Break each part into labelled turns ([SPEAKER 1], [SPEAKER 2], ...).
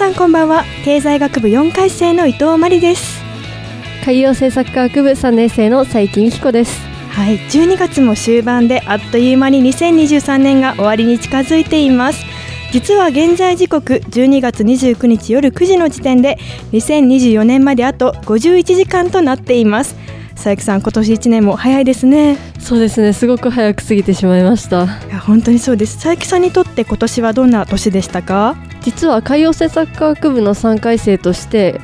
[SPEAKER 1] さんこんばんは。経済学部4回生の伊藤真理です。
[SPEAKER 2] 海洋政策科学部3年生の佐伯美希子です。
[SPEAKER 1] はい。12月も終盤であっという間に2023年が終わりに近づいています。実は現在時刻12月29日夜9時の時点で2024年まであと51時間となっています。佐伯さん今年1年も早いですね。
[SPEAKER 2] そうですね。すごく早く過ぎてしまいました。
[SPEAKER 1] いや本当にそうです。佐伯さんにとって今年はどんな年でしたか？
[SPEAKER 2] 実は海洋政策科学部の3回生として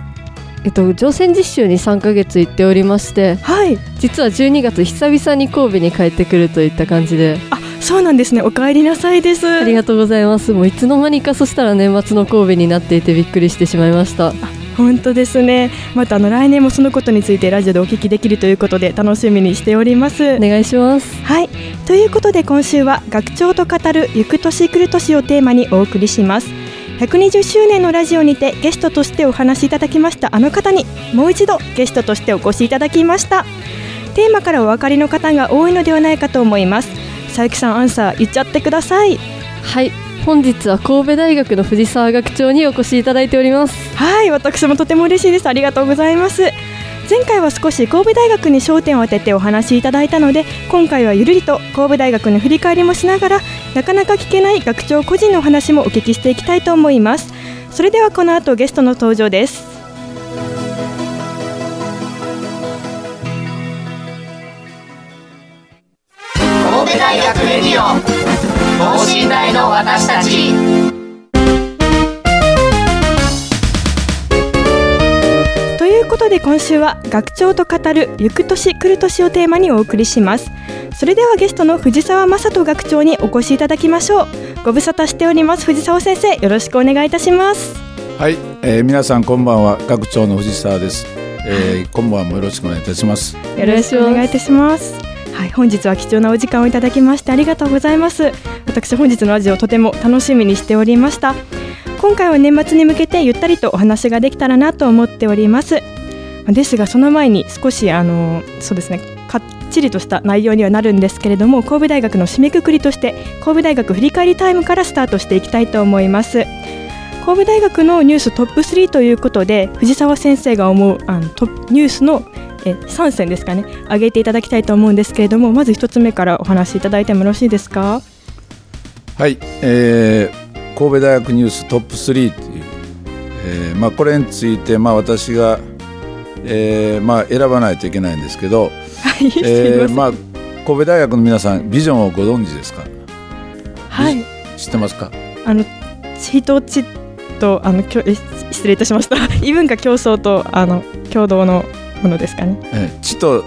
[SPEAKER 2] えっと、乗船実習に3ヶ月行っておりまして
[SPEAKER 1] はい。
[SPEAKER 2] 実は12月久々に神戸に帰ってくるといった感じで。
[SPEAKER 1] あそうなんですね。お帰りなさいです。
[SPEAKER 2] ありがとうございます。もういつの間にかそしたら年末の神戸になっていてびっくりしてしまいました。
[SPEAKER 1] 本当ですね。またあの来年もそのことについてラジオでお聞きできるということで楽しみにしております。
[SPEAKER 2] お願いします。
[SPEAKER 1] はい。ということで今週は学長と語る行く年来る年をテーマにお送りします120周年のラジオにてゲストとしてお話しいただきました。あの方にもう一度ゲストとしてお越しいただきました。テーマからお分かりの方が多いのではないかと思います。佐伯さんアンサー言っちゃってください。
[SPEAKER 2] はい。本日は神戸大学の藤沢学長にお越しいただいております。
[SPEAKER 1] はい。私もとても嬉しいです。ありがとうございます前回は少し神戸大学に焦点を当ててお話しいただいたので今回はゆるりと神戸大学の振り返りもしながらなかなか聞けない学長個人のお話もお聞きしていきたいと思います。それではこの後ゲストの登場です。
[SPEAKER 3] 神戸大学レディオ等身大の私たち。
[SPEAKER 1] いうことで今週は学長と語る行く年来る年をテーマにお送りします。それではゲストの藤沢正人学長にお越しいただきましょう。ご無沙汰しております藤沢先生よろしくお願いいたします。
[SPEAKER 4] はい、えー、皆さんこんばんは。学長の藤沢です、えー、今晩もよろしくお願いいたします。
[SPEAKER 1] よろしくお願いいたします。はい、本日は貴重なお時間をいただきましてありがとうございます。私本日のラジオとても楽しみにしておりました。今回は年末に向けてゆったりとお話ができたらなと思っております。ですがその前に少しあのそうですねかっちりとした内容にはなるんですけれども神戸大学の締めくくりとして神戸大学振り返りタイムからスタートしていきたいと思います。神戸大学のニューストップ3ということで藤沢先生が思うあのトップニュースのえ3選ですかね上げていただきたいと思うんですけれどもまず一つ目からお話しいただいてもよろしいですか？
[SPEAKER 4] はい、えー、神戸大学ニューストップ3という、えーまあ、これについて、まあ、私が、えーまあ、選ばないといけないんですけど、
[SPEAKER 1] はい、
[SPEAKER 4] えー
[SPEAKER 1] ま
[SPEAKER 4] あ、神戸大学の皆さんビジョンをご存知ですか？
[SPEAKER 1] はい。
[SPEAKER 4] 知ってますか？
[SPEAKER 1] あの地と地とあのきょえ失礼いたしました。異文化競争とあの共同のものですかね。
[SPEAKER 4] えー地と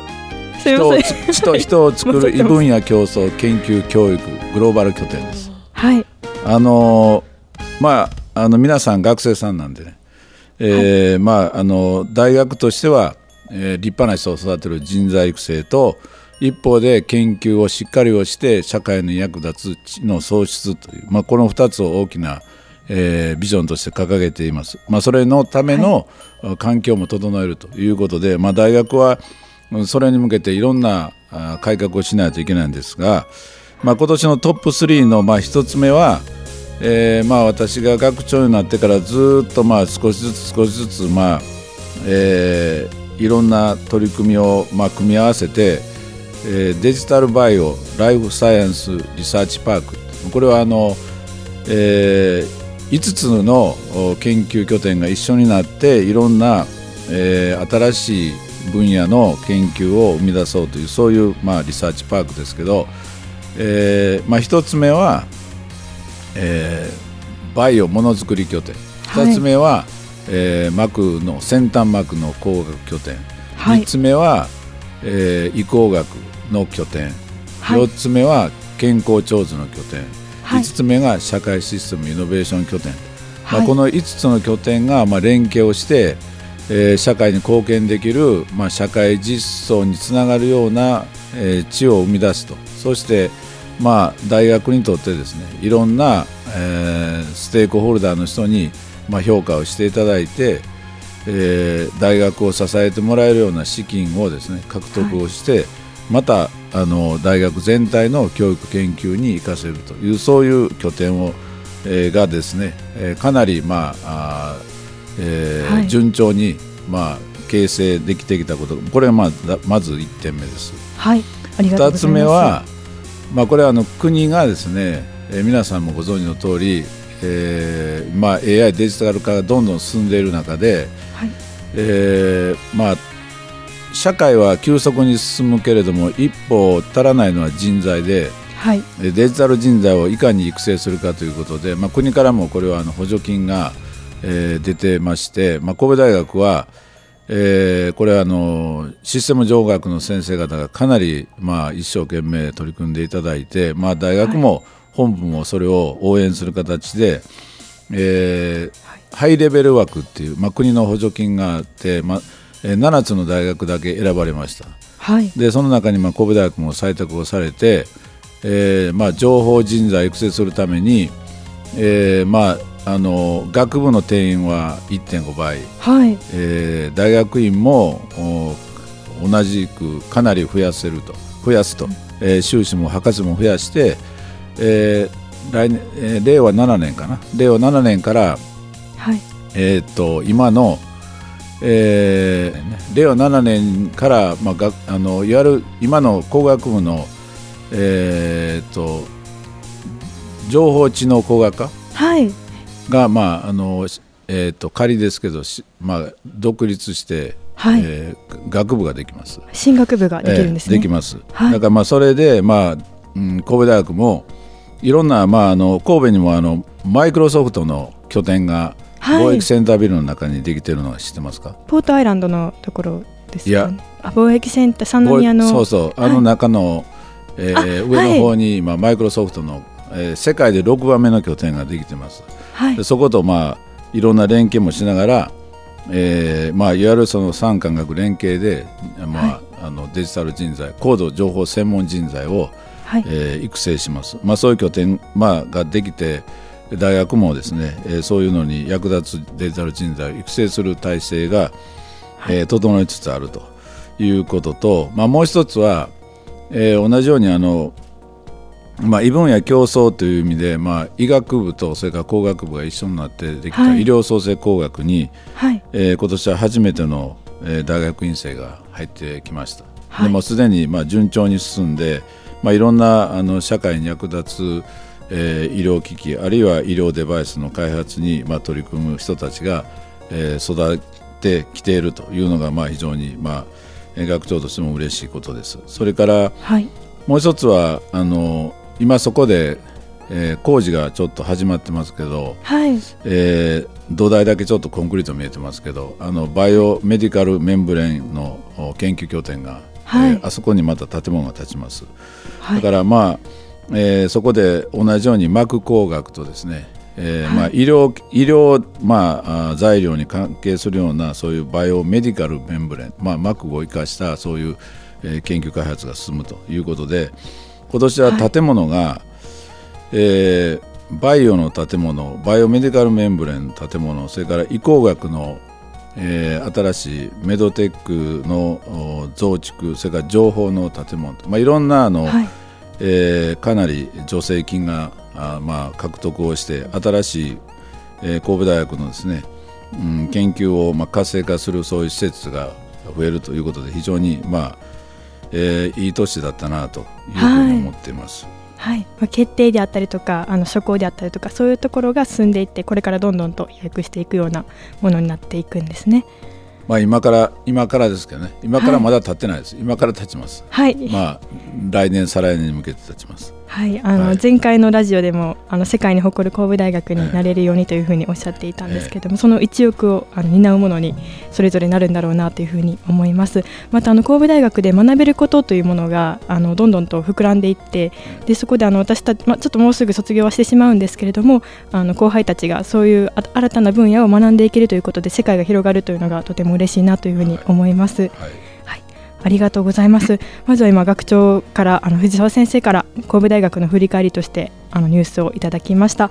[SPEAKER 4] 人を人を作る異分野競争研究教育グローバル拠点です。
[SPEAKER 1] はい
[SPEAKER 4] あのーまああの皆さん学生さんなんでね、えーまああの大学としては、えー立派な人を育てる人材育成と一方で研究をしっかりをして社会に役立つ知の創出という、まあ、この2つを大きな、えービジョンとして掲げています。まあ、それのための、環境も整えるということで、まあ、大学はうんそれに向けていろんなあ改革をしないといけないんですが、まあ、今年のトップ3のまあ1つ目は、えーまあ、私が学長になってからずっとまあ少しずつ少しずつ、まあえーいろんな取り組みをまあ組み合わせて、えーデジタルバイオライフサイエンスリサーチパーク。これはあの、え5つの研究拠点が一緒になっていろんな、えー新しい分野の研究を生み出そうというそういう、まあ、リサーチパークですけど、えーまあ、1つ目は、えーバイオものづくり拠点。
[SPEAKER 1] はい。
[SPEAKER 4] 2つ目は、えー膜の先端膜の工学拠点、
[SPEAKER 1] はい。
[SPEAKER 4] 3つ目は、えー移工学の拠点、
[SPEAKER 1] はい。
[SPEAKER 4] 4つ目は健康長寿の拠点、
[SPEAKER 1] はい。
[SPEAKER 4] 5つ目が社会システムイノベーション拠点、まあ、
[SPEAKER 1] はい。
[SPEAKER 4] この5つの拠点がまあ連携をして、えー社会に貢献できる、まあ、社会実装につながるような、えー知を生み出すと。そして、まあ、大学にとってですねいろんな、えーステークホルダーの人に、まあ、評価をしていただいて、えー大学を支えてもらえるような資金をですね獲得をして、またあの大学全体の教育研究に生かせるというそういう拠点を、えーがですね、えーかなり、まああーえー
[SPEAKER 1] はい。
[SPEAKER 4] 順調に、まあ、形成できてきたこと。これがまあだまず1点目です。
[SPEAKER 1] はい。ありがとう
[SPEAKER 4] 2つ
[SPEAKER 1] ございます。
[SPEAKER 4] 目は、まあ、これはあの国がですね、えー皆さんもご存知の通り、えーまあ、AI デジタル化がどんどん進んでいる中で、
[SPEAKER 1] はい。
[SPEAKER 4] えーまあ、社会は急速に進むけれども一歩足らないのは人材で
[SPEAKER 1] はい。
[SPEAKER 4] えーデジタル人材をいかに育成するかということで、まあ、国からもこれはあの補助金が、えー出てまして、まあ、神戸大学は、えーこれはあのシステム情学の先生方がかなり、まあ、一生懸命取り組んでいただいて、まあ、大学も本部もそれを応援する形で、えーハイレベル枠っていう、まあ、国の補助金があって、まあえー7つの大学だけ選ばれました。
[SPEAKER 1] はい
[SPEAKER 4] でその中にまあ神戸大学も採択をされて、えーまあ、情報人材を育成するために、えーまあ、あの学部の定員は1.5倍、
[SPEAKER 1] はい。
[SPEAKER 4] えー大学院もお同じくかなり増やせると。増やすと、えー修士も博士も増やして、えー来年えー令和7年かな。令和7年から
[SPEAKER 1] はい。
[SPEAKER 4] えーっと今の、えーね令和7年から、まあ、があのいわゆる今の工学部の、えーっと情報知能工学科
[SPEAKER 1] はい
[SPEAKER 4] が、まああのしえーっと仮ですけど、しまあ、独立して、
[SPEAKER 1] はい。
[SPEAKER 4] えー学部ができます。
[SPEAKER 1] 進学部ができるんですね、
[SPEAKER 4] えーできます、
[SPEAKER 1] はい。
[SPEAKER 4] だからまあそれで、まあうん、神戸大学もいろんな、まあ、あの神戸にもあのマイクロソフトの拠点が
[SPEAKER 1] はい。
[SPEAKER 4] 貿易センタービルの中にできてるのは知ってますか、
[SPEAKER 1] ポートアイランドのところです
[SPEAKER 4] いや。
[SPEAKER 1] かねあ貿易センター三宮の
[SPEAKER 4] そうそう。あの中の、えー
[SPEAKER 1] あ
[SPEAKER 4] 上の方に今マイクロソフトの、えー世界で6番目の拠点ができてます
[SPEAKER 1] はい。
[SPEAKER 4] でそことまあいろんな連携もしながら、えーまあ、いわゆるその産官学連携で、まああのデジタル人材高度情報専門人材を、
[SPEAKER 1] はい。
[SPEAKER 4] えー育成します、まあ、そういう拠点、まあ、ができて大学もですね、えーそういうのに役立つデジタル人材を育成する体制が、えー整いつつあるということと、まあ、もう一つは、えー同じようにあの、まあ、異分野競争という意味で、まあ、医学部とそれから工学部が一緒になってできた
[SPEAKER 1] はい。
[SPEAKER 4] 医療創生工学に、
[SPEAKER 1] はい。
[SPEAKER 4] えー今年は初めての、えー大学院生が入ってきました、
[SPEAKER 1] はい。
[SPEAKER 4] でもうすでにまあ順調に進んで、まあ、いろんなあの社会に役立つ、えー医療機器あるいは医療デバイスの開発に、まあ、取り組む人たちが、えー育ってきているというのが、まあ、非常に、まあ、えー学長としても嬉しいことです。それから
[SPEAKER 1] はい。
[SPEAKER 4] もう一つはあの今そこで、えー工事がちょっと始まってますけど、
[SPEAKER 1] はい。
[SPEAKER 4] えー土台だけちょっとコンクリート見えてますけどあのバイオメディカルメンブレーンのお研究拠点が、
[SPEAKER 1] はい。
[SPEAKER 4] えーあそこにまた建物が建ちます、
[SPEAKER 1] はい。
[SPEAKER 4] だからまあ、えーそこで同じように膜工学とですね、えー
[SPEAKER 1] はい。
[SPEAKER 4] まあ、医療医療、まあ、あ材料に関係するようなそういうバイオメディカルメンブレーン、まあ、膜を生かしたそういう、えー研究開発が進むということで今年は建物が、えーバイオの建物バイオメディカルメンブレンの建物それから移工学の、えー新しいメドテックのお増築それから情報の建物、まあ、いろんなあの、
[SPEAKER 1] はい。
[SPEAKER 4] えーかなり助成金があ、まあ、獲得をして新しい、えー神戸大学のですね、うん、研究を、まあ、活性化するそういう施設が増えるということで非常に、まあえーいい年だったなというふうに思っています。
[SPEAKER 1] はい。まあ、決定であったりとかあの施行であったりとかそういうところが進んでいってこれからどんどんと飛躍していくようなものになっていくんですね。
[SPEAKER 4] まあ、今から今からですけどね。今からまだ立ってないです、今から立ちます。
[SPEAKER 1] はい、
[SPEAKER 4] まあ来年再来年に向けて立ちます
[SPEAKER 1] はい、あの、
[SPEAKER 4] はい。
[SPEAKER 1] 前回のラジオでもあの世界に誇る神戸大学になれるようにというふうにおっしゃっていたんですけれども、その一翼をあの担うものにそれぞれなるんだろうなというふうに思います。またあの神戸大学で学べることというものがあのどんどんと膨らんでいってでそこであの私たち、まあ、ちょっともうすぐ卒業はしてしまうんですけれどもあの後輩たちがそういうあ新たな分野を学んでいけるということで世界が広がるというのがとても嬉しいなというふうに思います。
[SPEAKER 4] はい
[SPEAKER 1] ありがとうございます。まずは今学長からあの藤沢先生から神戸大学の振り返りとしてあのニュースをいただきました。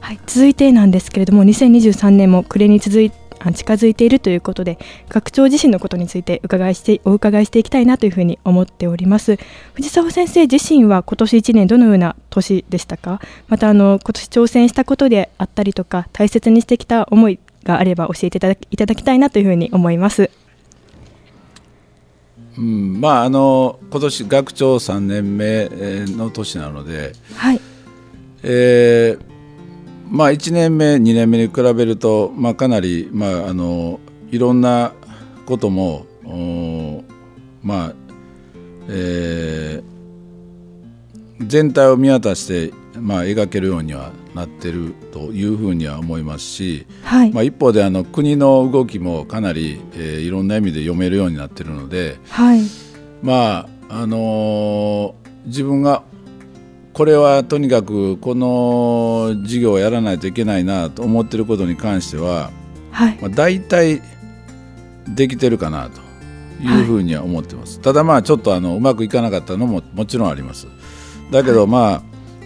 [SPEAKER 1] はい、続いてなんですけれども2023年も暮れに続いあ近づいているということで学長自身のことについて伺いしてお伺いしていきたいなというふうに思っております藤沢先生自身は今年1年どのような年でしたか？またあの今年挑戦したことであったりとか大切にしてきた思いがあれば教えていただきいただきたいなというふうに思います
[SPEAKER 4] うん、まああの今年学長3年目えーの年なので、
[SPEAKER 1] はい。
[SPEAKER 4] えーまあ、1年目2年目に比べると、まあ、かなり、まあ、あのいろんなこともおまあえー全体を見渡して、まあ、描けるようにはなってるというふうには思いますし、
[SPEAKER 1] はい、
[SPEAKER 4] まあ、一方であの国の動きもかなり、えーいろんな意味で読めるようになってるので、
[SPEAKER 1] はい。
[SPEAKER 4] まああのー自分がこれはとにかくこの事業をやらないといけないなと思ってることに関しては、
[SPEAKER 1] はい。
[SPEAKER 4] まあ、大体できてるかなというふうには思ってます、ただまあちょっとあのうまくいかなかったのももちろんあります。だけどまあ、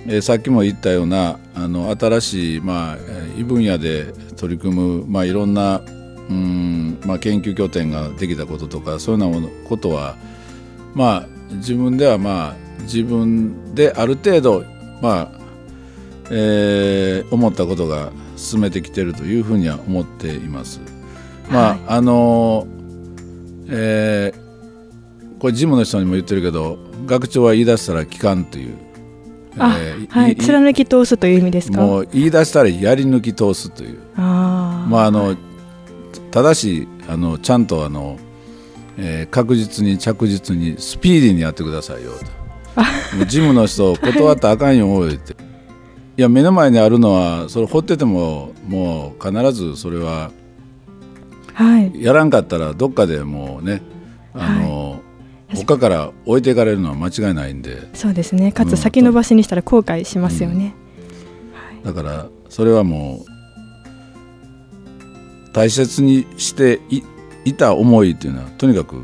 [SPEAKER 4] えーさっきも言ったようなあの新しい、まあ、えー異分野で取り組む、まあ、いろんなうん、まあ、研究拠点ができたこととかそういうようなことはまあ自分ではまあ自分である程度まあ、えー思ったことが進めてきてるというふうには思っています。まあ、あのえーこれジムの人にも言ってるけど学長は言い出したら聞かんという、
[SPEAKER 1] あ、
[SPEAKER 4] えー
[SPEAKER 1] はい、貫き通すという意味ですか？
[SPEAKER 4] もう言い出したらやり抜き通すという。
[SPEAKER 1] あー。
[SPEAKER 4] まああのただしあのちゃんとあの、えー確実に着実にスピーディーにやってくださいよと。もうジムの人断ったらあかんよ言って。いや目の前にあるのはそれ掘っててももう必ずそれは
[SPEAKER 1] はい、
[SPEAKER 4] やらんかったらどっかでもうねあの、他から置いていかれるのは間違いないんで
[SPEAKER 1] そうですね。か
[SPEAKER 4] うん
[SPEAKER 1] つ先延ばしにしたら後悔しますよね。
[SPEAKER 4] だからそれはもう大切にしていいた思いっていうのはとにかく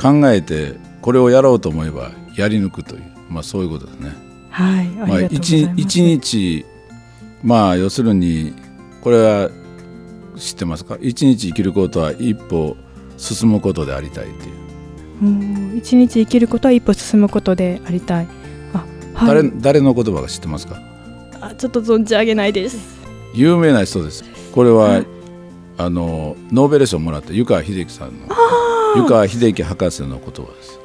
[SPEAKER 4] 考えてこれをやろうと思えばやり抜くという、まあ、そういうことですね。
[SPEAKER 1] はい、あます。
[SPEAKER 4] 一一日まあ要するにこれは知ってますか？一日生きることは一歩進むことでありたいっていう、
[SPEAKER 1] うん一日生きることは一歩進むことでありたい。あ、はい。
[SPEAKER 4] 誰誰の言葉が知ってますか？
[SPEAKER 1] あちょっと存じ上げないです。
[SPEAKER 4] 有名な人です。これは、
[SPEAKER 1] はい。
[SPEAKER 4] あのノーベル賞をもらった湯川秀樹さんの湯川秀樹博士の言葉です、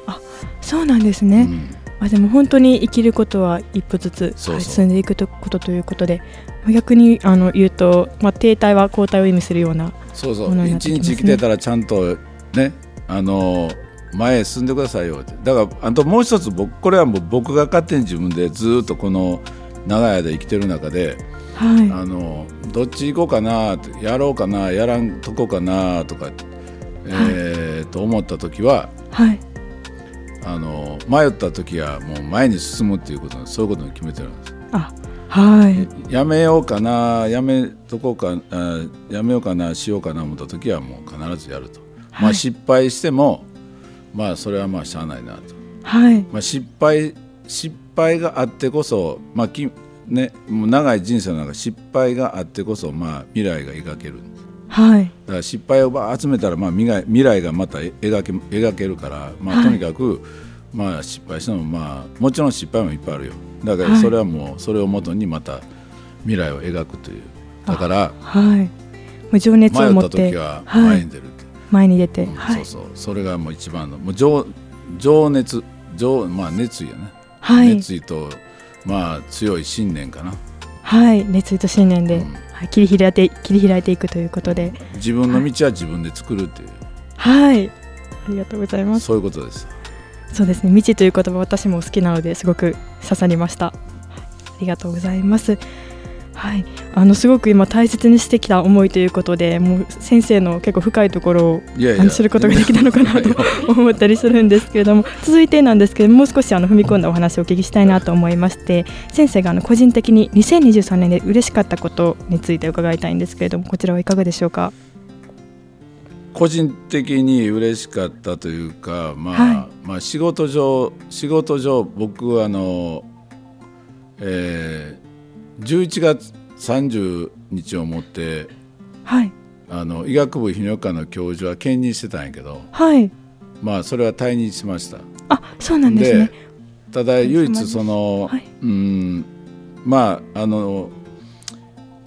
[SPEAKER 1] そうなんですね。
[SPEAKER 4] うん。
[SPEAKER 1] あでも本当に生きることは一歩ずつ進んでいくとことということで逆にあの言うと、まあ、停滞は後退を意味するような
[SPEAKER 4] そうそう。一日生きてたらちゃんとねあの前へ進んでくださいよって。だからあともう一つ僕これはもう僕が勝手に自分でずっとこの長い間生きてる中で
[SPEAKER 1] はい。
[SPEAKER 4] あのどっち行こうかなやろうかなやらんとこかなとか、えーと思った時は
[SPEAKER 1] はい。
[SPEAKER 4] あの迷った時はもう前に進むっていうことそういうことに決めてるんです。
[SPEAKER 1] あはい。
[SPEAKER 4] やめようかなやめとこうかあやめようかなしようかな思った時はもう必ずやると、まあ失敗してもまあそれはまあしゃあないなと、
[SPEAKER 1] はい。
[SPEAKER 4] まあ、失敗失敗があってこそまあきねもう長い人生の中失敗があってこそまあ未来が描ける。
[SPEAKER 1] はい。
[SPEAKER 4] だから失敗をばー集めたらまあ未来未来がまた描け描けるから、まあ、
[SPEAKER 1] はい
[SPEAKER 4] とにかく、まあ失敗してもまあもちろん失敗もいっぱいあるよ。だから
[SPEAKER 1] はい。
[SPEAKER 4] それはもうそれをもとにまた未来を描くという。だから
[SPEAKER 1] はい。情熱
[SPEAKER 4] 迷った
[SPEAKER 1] を持って
[SPEAKER 4] 時は
[SPEAKER 1] はい。
[SPEAKER 4] 前に出る。って、
[SPEAKER 1] 前に出て、
[SPEAKER 4] うん
[SPEAKER 1] はい。
[SPEAKER 4] そうそう。それがもう一番のもう情情熱情まあ熱意やね、
[SPEAKER 1] はい。
[SPEAKER 4] 熱意とまあ強い信念かな。
[SPEAKER 1] はい。熱意と信念で、
[SPEAKER 4] うん。
[SPEAKER 1] はい、切り開いて切り開いていくということで。
[SPEAKER 4] 自分の道は自分で作るっていう、
[SPEAKER 1] はい。ありがとうございます。
[SPEAKER 4] そういうことです。
[SPEAKER 1] そうですね。未知という言葉私も好きなのですごく刺さりました、はい。ありがとうございますはい、あのすごく今大切にしてきた思いということでもう先生の結構深いところを
[SPEAKER 4] いやいや
[SPEAKER 1] あの知ることができたのかなと 思ったりするんですけれども続いてなんですけどもう少しあの踏み込んだお話をお聞きしたいなと思いまして先生があの個人的に2023年で嬉しかったことについて伺いたいんですけれどもこちらはいかがでしょうか？
[SPEAKER 4] 個人的に嬉しかったというか、まあ
[SPEAKER 1] は
[SPEAKER 4] まあ、仕事上仕事上僕はあの、えー、11月30日をもって
[SPEAKER 1] はい。
[SPEAKER 4] あの医学部泌尿科の教授は兼任してたんやけど、
[SPEAKER 1] はい。
[SPEAKER 4] まあ、それは退任しました。
[SPEAKER 1] あそうなんですね。
[SPEAKER 4] ただ唯一その、
[SPEAKER 1] はい。
[SPEAKER 4] うんまああの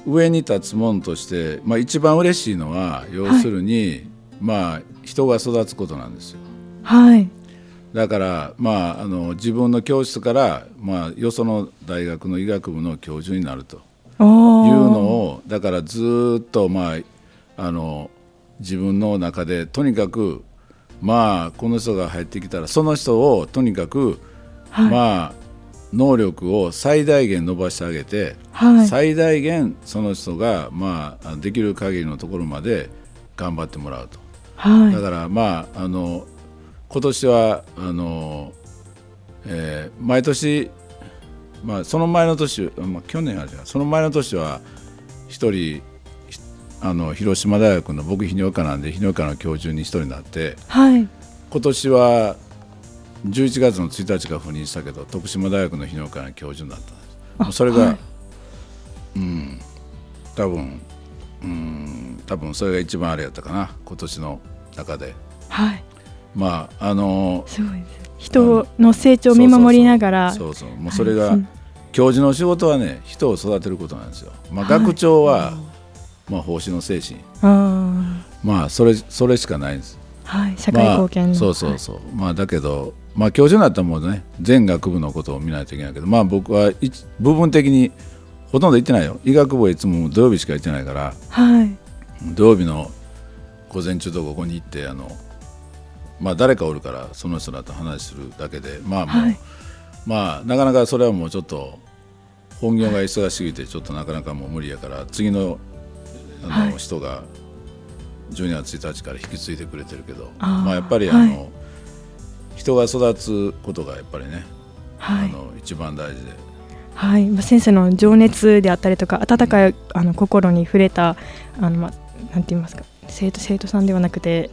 [SPEAKER 4] 上に立つものとして、まあ、一番嬉しいのは要するに、まあ人が育つことなんですよ。
[SPEAKER 1] はい
[SPEAKER 4] だから、まあ、あの自分の教室から、まあ、よその大学の医学部の教授になると。いう
[SPEAKER 1] お
[SPEAKER 4] の
[SPEAKER 1] ー
[SPEAKER 4] をだからずーっと、まあ、あの自分の中でとにかく、まあ、この人が入ってきたらその人をとにかく、
[SPEAKER 1] はい。
[SPEAKER 4] まあ、能力を最大限伸ばしてあげて、
[SPEAKER 1] はい。
[SPEAKER 4] 最大限その人が、まあ、できる限りのところまで頑張ってもらうと。
[SPEAKER 1] はい。
[SPEAKER 4] だからまああの今年はあの、えー毎年、まあ、その前の年、まあ、去年あるじゃんその前の年は一人ひあの広島大学の僕泌尿科なんで泌尿科の教授に一人になって
[SPEAKER 1] はい。
[SPEAKER 4] 今年は11月の1日から赴任したけど徳島大学の泌尿科の教授になったんです。それが、
[SPEAKER 1] はい。
[SPEAKER 4] うん多分うん多分それが一番あれやったかな今年の中で。
[SPEAKER 1] はい
[SPEAKER 4] まああの
[SPEAKER 1] すごいです。人の成長を見守りながら。
[SPEAKER 4] そうそうもうそれが、
[SPEAKER 1] はい。
[SPEAKER 4] 教授の仕事はね人を育てることなんですよ。まあ、
[SPEAKER 1] はい。
[SPEAKER 4] 学長は、まあ、奉仕の精神。
[SPEAKER 1] あ
[SPEAKER 4] まあそれそれしかないんです。
[SPEAKER 1] ーはい。社会貢献の、
[SPEAKER 4] まあ、そうそうそう、まあだけど、まあ、教授になったらもうね全学部のことを見ないといけないけどまあ僕はい部分的にほとんど行ってないよ。医学部はいつも土曜日しか行ってないから
[SPEAKER 1] はい、はい
[SPEAKER 4] 土曜日の午前中とここに行ってあのまあ誰かおるからその人らと話するだけでまあもう、
[SPEAKER 1] はい。
[SPEAKER 4] まあなかなかそれはもうちょっと本業が忙しすぎてちょっとなかなかもう無理やから次のあの、
[SPEAKER 1] はい。
[SPEAKER 4] 人が12月1日から引き継いでくれてるけどまあやっぱりあの、
[SPEAKER 1] は
[SPEAKER 4] 人が育つことがやっぱりね、
[SPEAKER 1] はい。
[SPEAKER 4] あの一番大事で。
[SPEAKER 1] はい。まあ、先生の情熱であったりとか温かいあの心に触れたあの、まあ、なんて言いますか生徒生徒さんではなくて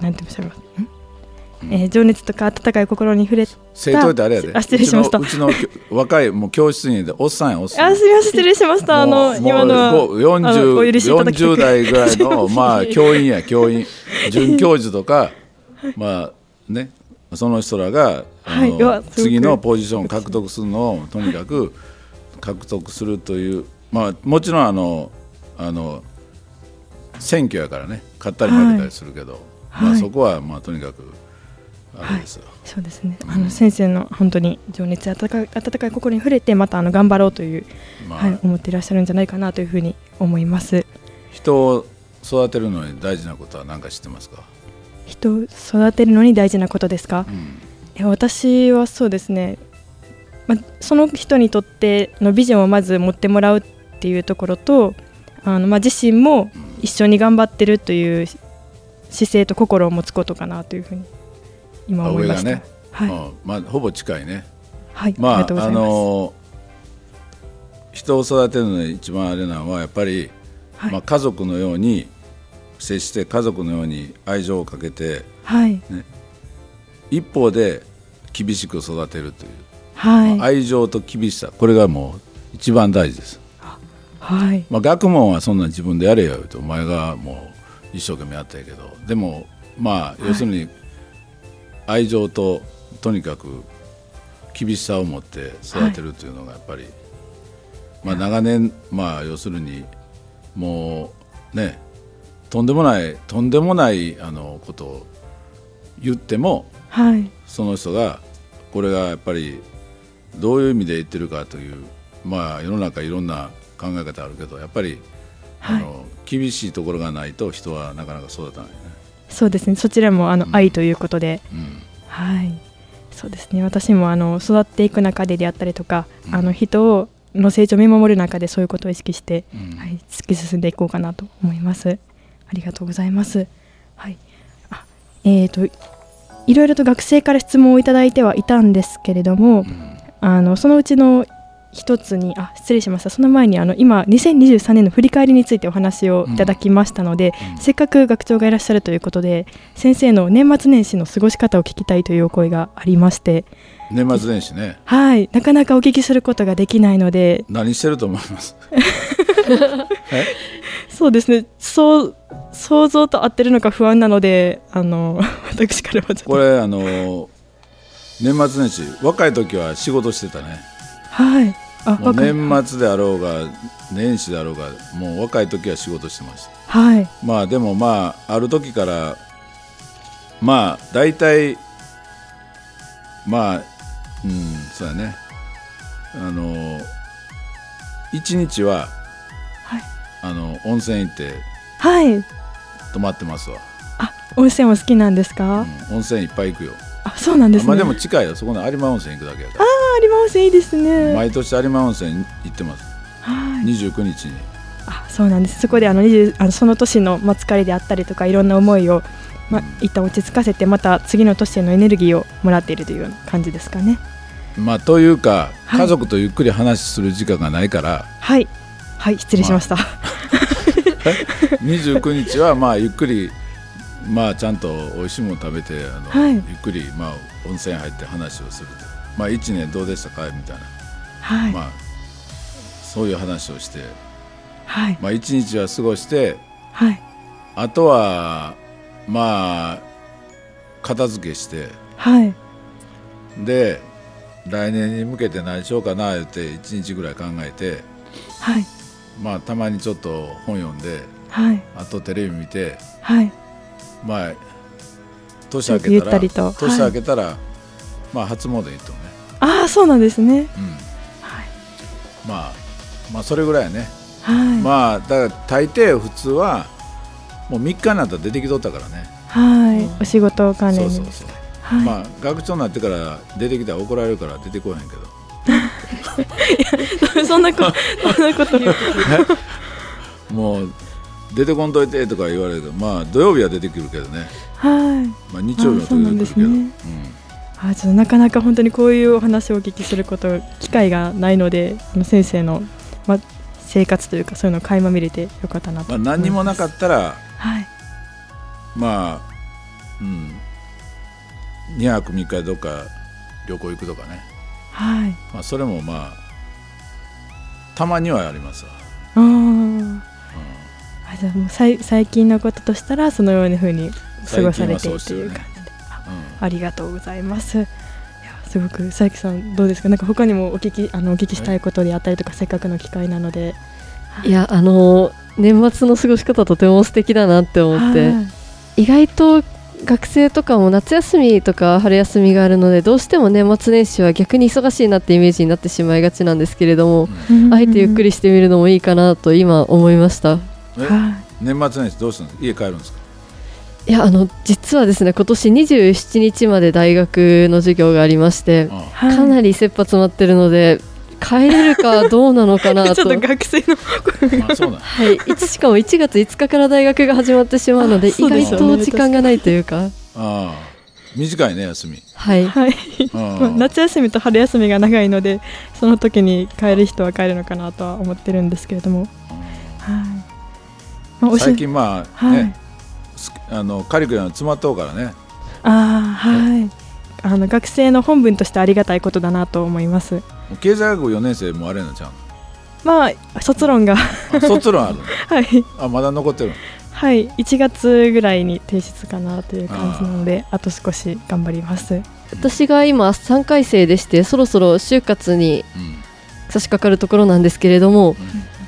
[SPEAKER 1] なんて言いましょうかん？えー情熱とか温かい心に触れ
[SPEAKER 4] 生徒ってあれやで。
[SPEAKER 1] あ失礼しました。
[SPEAKER 4] うちの若いもう教室にいておっさんやおっさん
[SPEAKER 1] あすみません失礼しました。あの今のは
[SPEAKER 4] もう
[SPEAKER 1] あのお許
[SPEAKER 4] 40,
[SPEAKER 1] しいただきたく
[SPEAKER 4] 40代ぐらいのまあ教員や教員 准教授とかまあねその人らが
[SPEAKER 1] はい。
[SPEAKER 4] 次のポジションを獲得するのをとにかく獲得するというまあもちろんあのあの選挙やからね勝ったり負けたりするけど、まあ、
[SPEAKER 1] はい。
[SPEAKER 4] そこはまあとにかくあれですよ。
[SPEAKER 1] そうですね。あの先生の本当に情熱温かい温かい心に触れてまたあの頑張ろうという、
[SPEAKER 4] まあ。
[SPEAKER 1] はい、思っていらっしゃるんじゃないかなというふうに思います。
[SPEAKER 4] 人を育てるのに大事なことは何か知ってますか、
[SPEAKER 1] 人を育てるのに大事なことですか？
[SPEAKER 4] うん。
[SPEAKER 1] いや私はそうですね、まあ、その人にとってのビジョンをまず持ってもらうっていうところとあの、まあ、自身も一緒に頑張ってるという姿勢と心を持つことかなというふうに今
[SPEAKER 4] あ
[SPEAKER 1] 思いました。
[SPEAKER 4] ね、
[SPEAKER 1] はい、
[SPEAKER 4] うん。まあ、ほぼ近いね。
[SPEAKER 1] はい、
[SPEAKER 4] まあ、
[SPEAKER 1] あ。
[SPEAKER 4] の人を育てるのに一番あれなのはやっぱり、
[SPEAKER 1] はい。
[SPEAKER 4] まあ、家族のように接して家族のように愛情をかけて
[SPEAKER 1] はい、
[SPEAKER 4] 一方で厳しく育てるという、
[SPEAKER 1] はい、
[SPEAKER 4] まあ愛情と厳しさ。これがもう一番大事です、
[SPEAKER 1] はい、
[SPEAKER 4] まあ、学問はそんなん自分でやれよとお前がもう一生懸命やったけど。でもまあ要するに愛情ととにかく厳しさを持って育てるというのがやっぱり、まあ、長年まあ要するにもうねとんでもないとんでもないあのことを言っても
[SPEAKER 1] はい、
[SPEAKER 4] その人がこれがやっぱりどういう意味で言ってるかというまあ世の中いろんな考え方あるけどやっぱり、あの厳しいところがないと人はなかなか育たないね。
[SPEAKER 1] そうですね。そちらもあの、
[SPEAKER 4] うん。
[SPEAKER 1] 愛ということで、
[SPEAKER 4] うん。
[SPEAKER 1] はい、そうですね。私もあの育っていく中でであったりとか、あの人をの成長を見守る中でそういうことを意識して、
[SPEAKER 4] うん。
[SPEAKER 1] はい、突き進んでいこうかなと思います。ありがとうございます。はい、あえー、といろいろと学生から質問をいただいてはいたんですけれども、
[SPEAKER 4] うん。
[SPEAKER 1] あのそのうちの一つにあ失礼しました。その前にあの今2023年の振り返りについてお話をいただきましたので、
[SPEAKER 4] うん。
[SPEAKER 1] せっかく学長がいらっしゃるということで先生の年末年始の過ごし方を聞きたいというお声がありまして。
[SPEAKER 4] 年末年始ね。
[SPEAKER 1] はい。なかなかお聞きすることができないので。
[SPEAKER 4] 何してると思います？え？
[SPEAKER 1] そうですね。そう想像と合ってるのか不安なのであの私からはちょっと。
[SPEAKER 4] これあの年末年始若い時は仕事してたね
[SPEAKER 1] はい。
[SPEAKER 4] 年末であろうが年始であろうがもう若い時は仕事してました。
[SPEAKER 1] はい。
[SPEAKER 4] まあでもまあある時からまあ大体まあうんそうやね。あの一日は、
[SPEAKER 1] はい。
[SPEAKER 4] あの温泉行って
[SPEAKER 1] はい。
[SPEAKER 4] 泊まってますわ、
[SPEAKER 1] あ温泉も好きなんですか、
[SPEAKER 4] うん温泉いっぱい行くよ。
[SPEAKER 1] あそうなんですね。
[SPEAKER 4] まあでも近いよ。そこの有馬温泉行くだけやか
[SPEAKER 1] あ有馬温泉いいですね。
[SPEAKER 4] ら毎年有馬温泉行ってます。
[SPEAKER 1] はい。
[SPEAKER 4] 29日に。
[SPEAKER 1] あそうなんです。そこであの20あのその年のまあ疲れであったりとかいろんな思いを、まあ
[SPEAKER 4] うん、
[SPEAKER 1] 一旦落ち着かせてまた次の年へのエネルギーをもらっているという感じですかね。
[SPEAKER 4] まあというか
[SPEAKER 1] はい。
[SPEAKER 4] 家族とゆっくり話する時間がないから、
[SPEAKER 1] はい。はい失礼しました、
[SPEAKER 4] 29日はまあゆっくりまあちゃんと美味しいもの食べてあの、
[SPEAKER 1] はい。
[SPEAKER 4] ゆっくりまあ温泉入って話をするとまあ1年どうでしたか？みたいな、
[SPEAKER 1] はい、
[SPEAKER 4] まあそういう話をして。
[SPEAKER 1] はい。
[SPEAKER 4] まあ1日は過ごして
[SPEAKER 1] はい。
[SPEAKER 4] あとはまあ片付けして。
[SPEAKER 1] はい。
[SPEAKER 4] で来年に向けて何しようかな言って1日ぐらい考えて。
[SPEAKER 1] はい。
[SPEAKER 4] まあたまにちょっと本読んで
[SPEAKER 1] はい。
[SPEAKER 4] あとテレビ見て。
[SPEAKER 1] はい。
[SPEAKER 4] まあ年明け
[SPEAKER 1] た
[SPEAKER 4] たら年明
[SPEAKER 1] はい。
[SPEAKER 4] けたら、まあ初詣行ってもね、
[SPEAKER 1] ああそうなんですね。
[SPEAKER 4] うん、
[SPEAKER 1] はい。
[SPEAKER 4] まあまあそれぐらいやね、
[SPEAKER 1] はい、
[SPEAKER 4] まあだから大抵普通はもう3日になったら出てきとったからね、
[SPEAKER 1] はい。お仕事関連に。
[SPEAKER 4] そうそうそう、
[SPEAKER 1] はい、
[SPEAKER 4] まあ学長になってから出てきたら怒られるから出てこへんけど。
[SPEAKER 1] そんなこと そんなこと。
[SPEAKER 4] もう出てこんといてとか言われるけどまあ土曜日は出てくるけどね、
[SPEAKER 1] はい。
[SPEAKER 4] まあ、日曜日は出てくるけど
[SPEAKER 1] あそうなんあちょっとなかなか本当にこういうお話をお聞きすること機会がないので先生の、ま、生活というかそういうのを垣間見れてよかったなと。
[SPEAKER 4] うんまあ、何にもなか
[SPEAKER 1] っ
[SPEAKER 4] ったら
[SPEAKER 1] たはい。
[SPEAKER 4] まあうん。2泊3日どっか旅行行くとかね。
[SPEAKER 1] はい。
[SPEAKER 4] まあ、それもまあたまにはありますわ、
[SPEAKER 1] あー。あじゃあもうさい最近のこととしたらそのようなふうに過ごされているという感じで、あ
[SPEAKER 4] うん。
[SPEAKER 1] ありがとうございます。いやすごく佐伯さんどうですか？なんか他にもお聞きあのお聞きしたいことであったりとかせっかくの機会なので。
[SPEAKER 2] い。やあの年末の過ごし方とても素敵だなって思って。
[SPEAKER 1] はい。
[SPEAKER 2] 意外と学生とかも夏休みとか春休みがあるのでどうしても年末年始は逆に忙しいなってイメージになってしまいがちなんですけれども、
[SPEAKER 1] うん。
[SPEAKER 2] あえてゆっくりしてみるのもいいかなと今思いました。
[SPEAKER 4] 年末年始どうするの？家帰るんですか？
[SPEAKER 2] いやあの実はですね今年27日まで大学の授業がありましてかなり切羽詰まってるので帰れるかどうなのかな
[SPEAKER 1] ちょ
[SPEAKER 2] と
[SPEAKER 1] っと学生の。
[SPEAKER 2] はい、いつしかも1月5日から大学が始まってしまうので意外と時間がないというか、
[SPEAKER 4] ああ。短いね休み。
[SPEAKER 2] はい、
[SPEAKER 1] はい。
[SPEAKER 4] あ
[SPEAKER 1] まあ夏休みと春休みが長いのでその時に帰る人は帰るのかなとは思ってるんですけれども、はい。
[SPEAKER 4] 最近まあ
[SPEAKER 1] はい、
[SPEAKER 4] あのカリキュラム詰まっとうからね。
[SPEAKER 1] ああはい。あの学生の本分としてありがたいことだなと思います。
[SPEAKER 4] 経済学部4年生もあれなんちゃう
[SPEAKER 1] まあ卒論が。
[SPEAKER 4] 卒論あるの？
[SPEAKER 1] はい。
[SPEAKER 4] あまだ残ってるの？
[SPEAKER 1] はい。1月ぐらいに提出かなという感じなのであと少し頑張ります。
[SPEAKER 2] 私が今3回生でしてそろそろ就活に
[SPEAKER 4] うん。
[SPEAKER 2] 差し掛かるところなんですけれども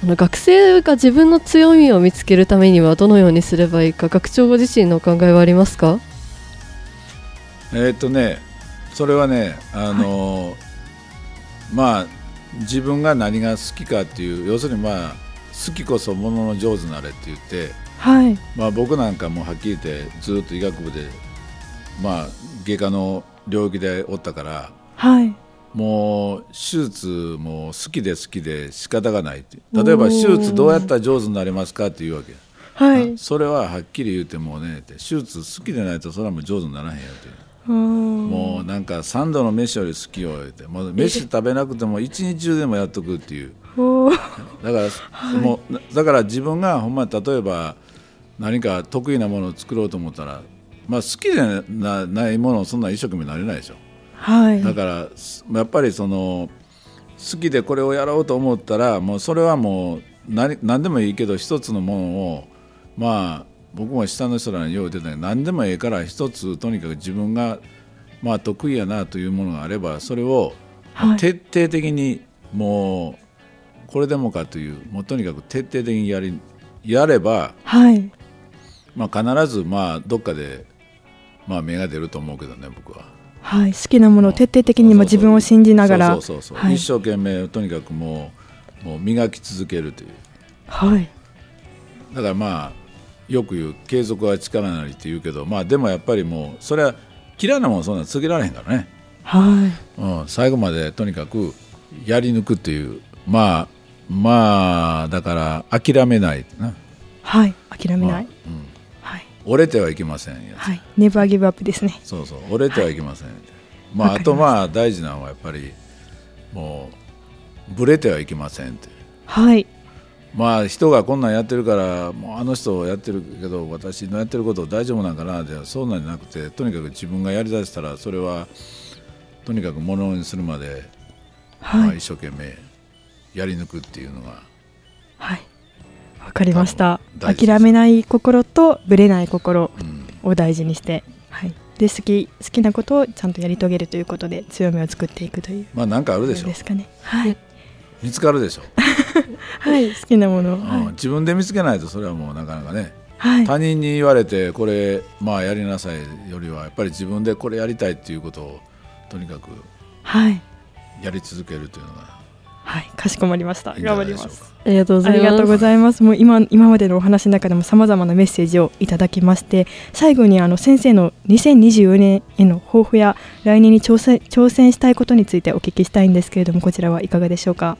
[SPEAKER 2] あの学生が自分の強みを見つけるためにはどのようにすればいいか学長ご自身のお考えはありますか？
[SPEAKER 4] えーっとねそれはねあのーまあ自分が何が好きかっていう要するにまあ好きこそものの上手なれって言って
[SPEAKER 1] はい。
[SPEAKER 4] まあ僕なんかもはっきり言ってずっと医学部でまあ外科の領域でおったから
[SPEAKER 1] はい
[SPEAKER 4] もう手術も好きで好きで仕方がないって。例えば手術どうやったら上手になれますかって言うわけ、
[SPEAKER 1] はい。
[SPEAKER 4] それははっきり言うてもうねって手術好きでないとそれはもう上手にならへんよって。
[SPEAKER 1] うん。
[SPEAKER 4] もうなんか3度の飯より好きよ言うて。もう飯食べなくても一日中でもやっとくっていう。だから、もうだから自分がほんまに例えば何か得意なものを作ろうと思ったら、まあ、好きでなないものをそんな一生懸命なれないでしょ
[SPEAKER 1] はい。
[SPEAKER 4] だからすやっぱりその好きでこれをやろうと思ったらもうそれはもう何何でもいいけど一つのものをまあ僕も下の人らによう言ってたけど何でもいいから一つとにかく自分がまあ得意やなというものがあればそれを
[SPEAKER 1] はい。
[SPEAKER 4] 徹底的にもうこれでもかというもうとにかく徹底的にやりやれば、
[SPEAKER 1] はい。
[SPEAKER 4] まあ、必ずまあどっかでまあ芽が出ると思うけどね僕は。
[SPEAKER 1] はい好きなものを徹底的にも自分を信じながら。
[SPEAKER 4] 一生懸命とにかくもうもう磨き続けるという。
[SPEAKER 1] はい。
[SPEAKER 4] だからまあよく言う継続は力なりって言うけどまあでもやっぱりもうそれは嫌いなもんそんなん続けられへんからね、
[SPEAKER 1] はい。
[SPEAKER 4] うん、最後までとにかくやり抜くっていうまあまあだから諦めないな、
[SPEAKER 1] はい諦めない
[SPEAKER 4] 折れてはいけません
[SPEAKER 1] はい。ネバーギブアップですね。
[SPEAKER 4] そうそう。折れてはいけません、まああ
[SPEAKER 1] わかりました。
[SPEAKER 4] とまあ大事なのはやっぱりもうぶれてはいけませんって。
[SPEAKER 1] はい。
[SPEAKER 4] まあ人がこんなんやってるからもうあの人やってるけど私のやってること大丈夫なんかなってそうなんじゃなくてとにかく自分がやりだしたらそれはとにかくものにするまで、まあ、
[SPEAKER 1] はい
[SPEAKER 4] 一生懸命やり抜くっていうのが
[SPEAKER 1] はいわかりました。諦めない心とぶれない心
[SPEAKER 4] うん。
[SPEAKER 1] を大事にして。はい。で好き好きなことをちゃんとやり遂げるということで強みを作っていくという
[SPEAKER 4] まあなんかあるでしょ
[SPEAKER 1] ことですかね。はい。
[SPEAKER 4] 見つかるでしょ、
[SPEAKER 1] はい。好きなものを。
[SPEAKER 4] うん。
[SPEAKER 1] はい。
[SPEAKER 4] 自分で見つけないとそれはもうなかなかね
[SPEAKER 1] はい。
[SPEAKER 4] 他人に言われてこれまあやりなさいよりはやっぱり自分でこれやりたいっていうことをとにかく
[SPEAKER 1] はい。
[SPEAKER 4] やり続けるというのが
[SPEAKER 1] はいかしこまりました頑張ります。
[SPEAKER 2] ありがとうご
[SPEAKER 1] あり
[SPEAKER 2] ざいます
[SPEAKER 1] がとうございます。もう今今までのお話の中でもさまざまなメッセージをいただきまして、最後にあの先生の2024年への抱負や来年に挑戦挑戦したいことについてお聞きしたいんですけれども、こちらはいかがでしょうか？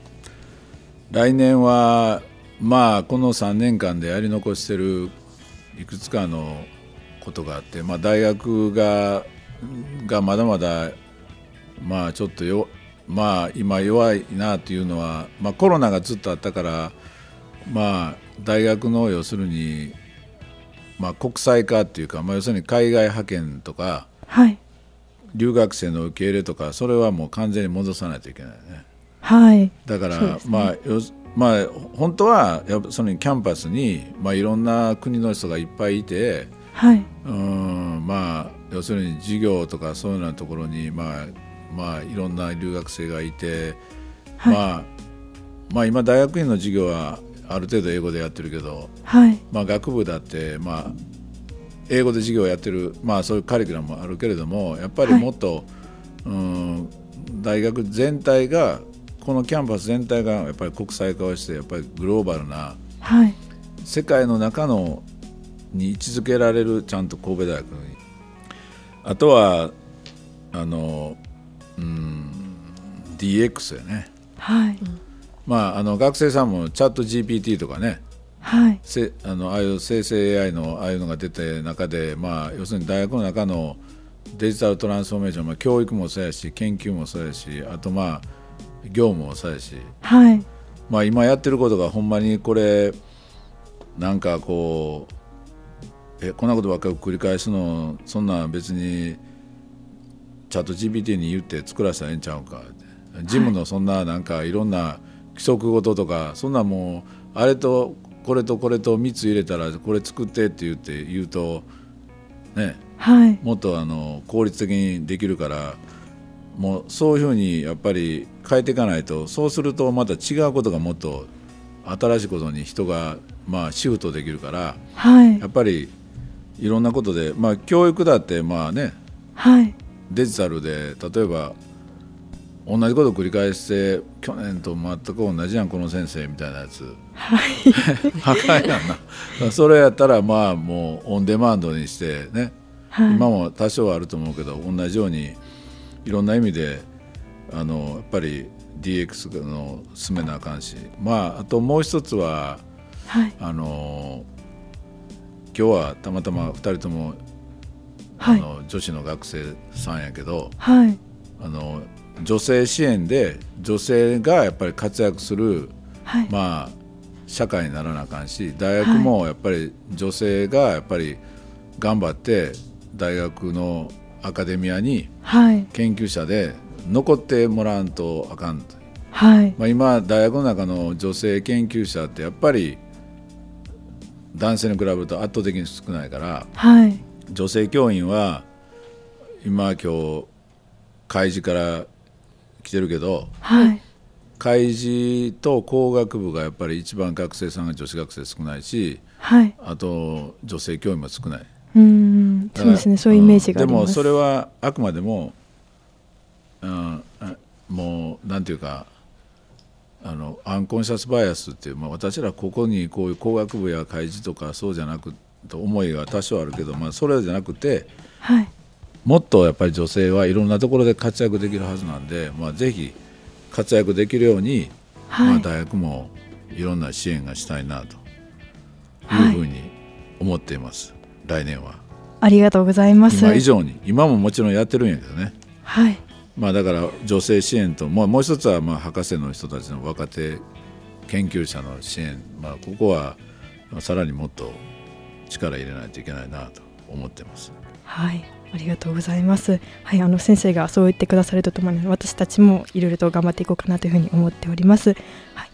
[SPEAKER 4] 来年はまあこの3年間でやり残してるいくつかのことがあって、まあ、大学ががまだまだまあちょっとよまあ今弱いなというのは、まあ、コロナがずっとあったからまあ大学の要するに、まあ、国際化っていうか、まあ、要するに海外派遣とか
[SPEAKER 1] はい。
[SPEAKER 4] 留学生の受け入れとかそれはもう完全に戻さないといけないね。
[SPEAKER 1] はい。
[SPEAKER 4] だから、
[SPEAKER 1] ね。
[SPEAKER 4] まあよまあ本当はやっぱそのキャンパスに、まあ、いろんな国の人がいっぱいいて
[SPEAKER 1] はい。
[SPEAKER 4] うんまあ要するに授業とかそういうようなところに、まあまあ、いろんな留学生がいて、
[SPEAKER 1] はい。
[SPEAKER 4] まあ、まあ今大学院の授業はある程度英語でやってるけど、
[SPEAKER 1] はい。
[SPEAKER 4] まあ、学部だって、まあ、英語で授業をやってる、まあ、そういうカリキュラムもあるけれどもやっぱりもっと、うん大学全体がこのキャンパス全体がやっぱり国際化をしてやっぱりグローバルな
[SPEAKER 1] はい。
[SPEAKER 4] 世界の中のに位置づけられるちゃんと神戸大学に。あとはあのうん。DX やね。
[SPEAKER 1] はい。
[SPEAKER 4] まああの学生さんもチャット GPT とかね。
[SPEAKER 1] はい。
[SPEAKER 4] せあのああいう生成 AI のああいうのが出て中で、まあ、要するに大学の中のデジタルトランスフォーメーション、まあ、教育もそうやし研究もそうやしあとまあ業務もそうやし、
[SPEAKER 1] はい。
[SPEAKER 4] まあ、今やってることがほんまにこれなんかこうえこんなことばっかり繰り返すのそんなん別にチャット GPT に言って作らせたらええんちゃうか。ジムのそんななんかいろんな規則ごととかそんなんもうあれとこれとこれと3つ入れたらこれ作ってって言って言うとね。
[SPEAKER 1] はい。
[SPEAKER 4] もっとあの効率的にできるからもうそういうふうにやっぱり変えていかないとそうするとまた違うことがもっと新しいことに人がまあシフトできるから
[SPEAKER 1] はい。
[SPEAKER 4] やっぱりいろんなことでまあ教育だってまあね。
[SPEAKER 1] はい
[SPEAKER 4] デジタルで例えば同じことを繰り返して去年と全く同じやんこの先生みたいなやつ。はい。かんやんな。それやったらまあもうオンデマンドにしてね。
[SPEAKER 1] はい。
[SPEAKER 4] 今も多少はあると思うけど同じようにいろんな意味であのやっぱり DX の進めなあかんし。まああともう一つは
[SPEAKER 1] はい。
[SPEAKER 4] あの今日はたまたま2人とも、
[SPEAKER 1] はい。
[SPEAKER 4] あの女子の学生さんやけど
[SPEAKER 1] はい。
[SPEAKER 4] あの女性支援で女性がやっぱり活躍する
[SPEAKER 1] はい。
[SPEAKER 4] まあ社会にならなあかんし大学もやっぱり女性がやっぱり頑張って大学のアカデミアに
[SPEAKER 1] はい。
[SPEAKER 4] 研究者で残ってもらわんとあかんと、
[SPEAKER 1] はい。
[SPEAKER 4] まあ、今大学の中の女性研究者ってやっぱり男性に比べると圧倒的に少ないから
[SPEAKER 1] はい
[SPEAKER 4] 女性教員は今今日開示から来てるけど
[SPEAKER 1] はい。
[SPEAKER 4] 開示と工学部がやっぱり一番学生さんが女子学生少ないし
[SPEAKER 1] はい。
[SPEAKER 4] あと女性教員も少ない。
[SPEAKER 1] うーんそうですね。そういうイメージがあります。
[SPEAKER 4] でもそれはあくまでも、うん、あもうなんていうかあのアンコンシャスバイアスっていう、まあ、私らここにこういう工学部や開示とかそうじゃなくと思いが多少あるけど、まあ、それじゃなくて
[SPEAKER 1] はい。
[SPEAKER 4] もっとやっぱり女性はいろんなところで活躍できるはずなんで、まあ、ぜひ活躍できるように、まあ、
[SPEAKER 1] はい
[SPEAKER 4] 大学もいろんな支援がしたいなと
[SPEAKER 1] はい。
[SPEAKER 4] いうふうに思っています、来年は。
[SPEAKER 1] ありがとうございます。
[SPEAKER 4] 今以上に。今ももちろんやってるんやけどね。
[SPEAKER 1] はい。
[SPEAKER 4] まあ、だから女性支援と、まあ、もう一つはまあ博士の人たちの若手研究者の支援、まあ、ここはまあさらにもっと力入れないといけないなと思ってます。
[SPEAKER 1] はい、ありがとうございます。はい、あの先生がそう言ってくださるとともに、私たちもいろいろと頑張っていこうかなというふうに思っております。はい。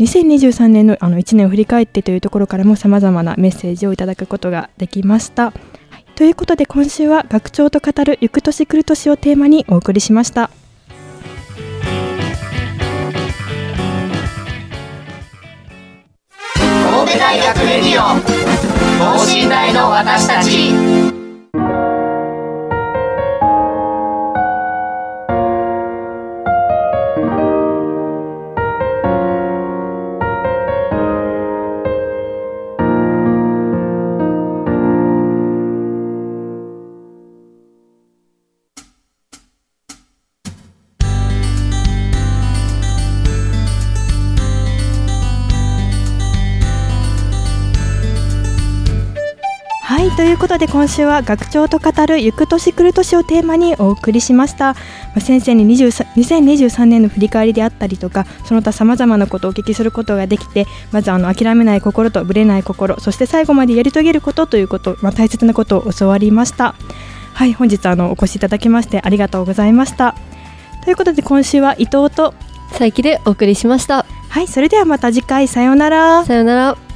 [SPEAKER 1] 2023年のあの1年を振り返ってというところからも様々なメッセージをいただくことができました。はい、ということで今週は学長と語る行く年来る年をテーマにお送りしました。
[SPEAKER 3] 神戸大学レディオ等身大の私たち。
[SPEAKER 1] ことで今週は学長と語る行く年来る年をテーマにお送りしました、まあ、先生に23 2023年の振り返りであったりとかその他さまざまなことをお聞きすることができてまずあの諦めない心とぶれない心そして最後までやり遂げることということ、まあ、大切なことを教わりました。はい本日あのお越しいただきましてありがとうございました。ということで今週は伊藤と
[SPEAKER 2] 佐伯でお送りしました。
[SPEAKER 1] はいそれではまた次回。さようなら。
[SPEAKER 2] さよなら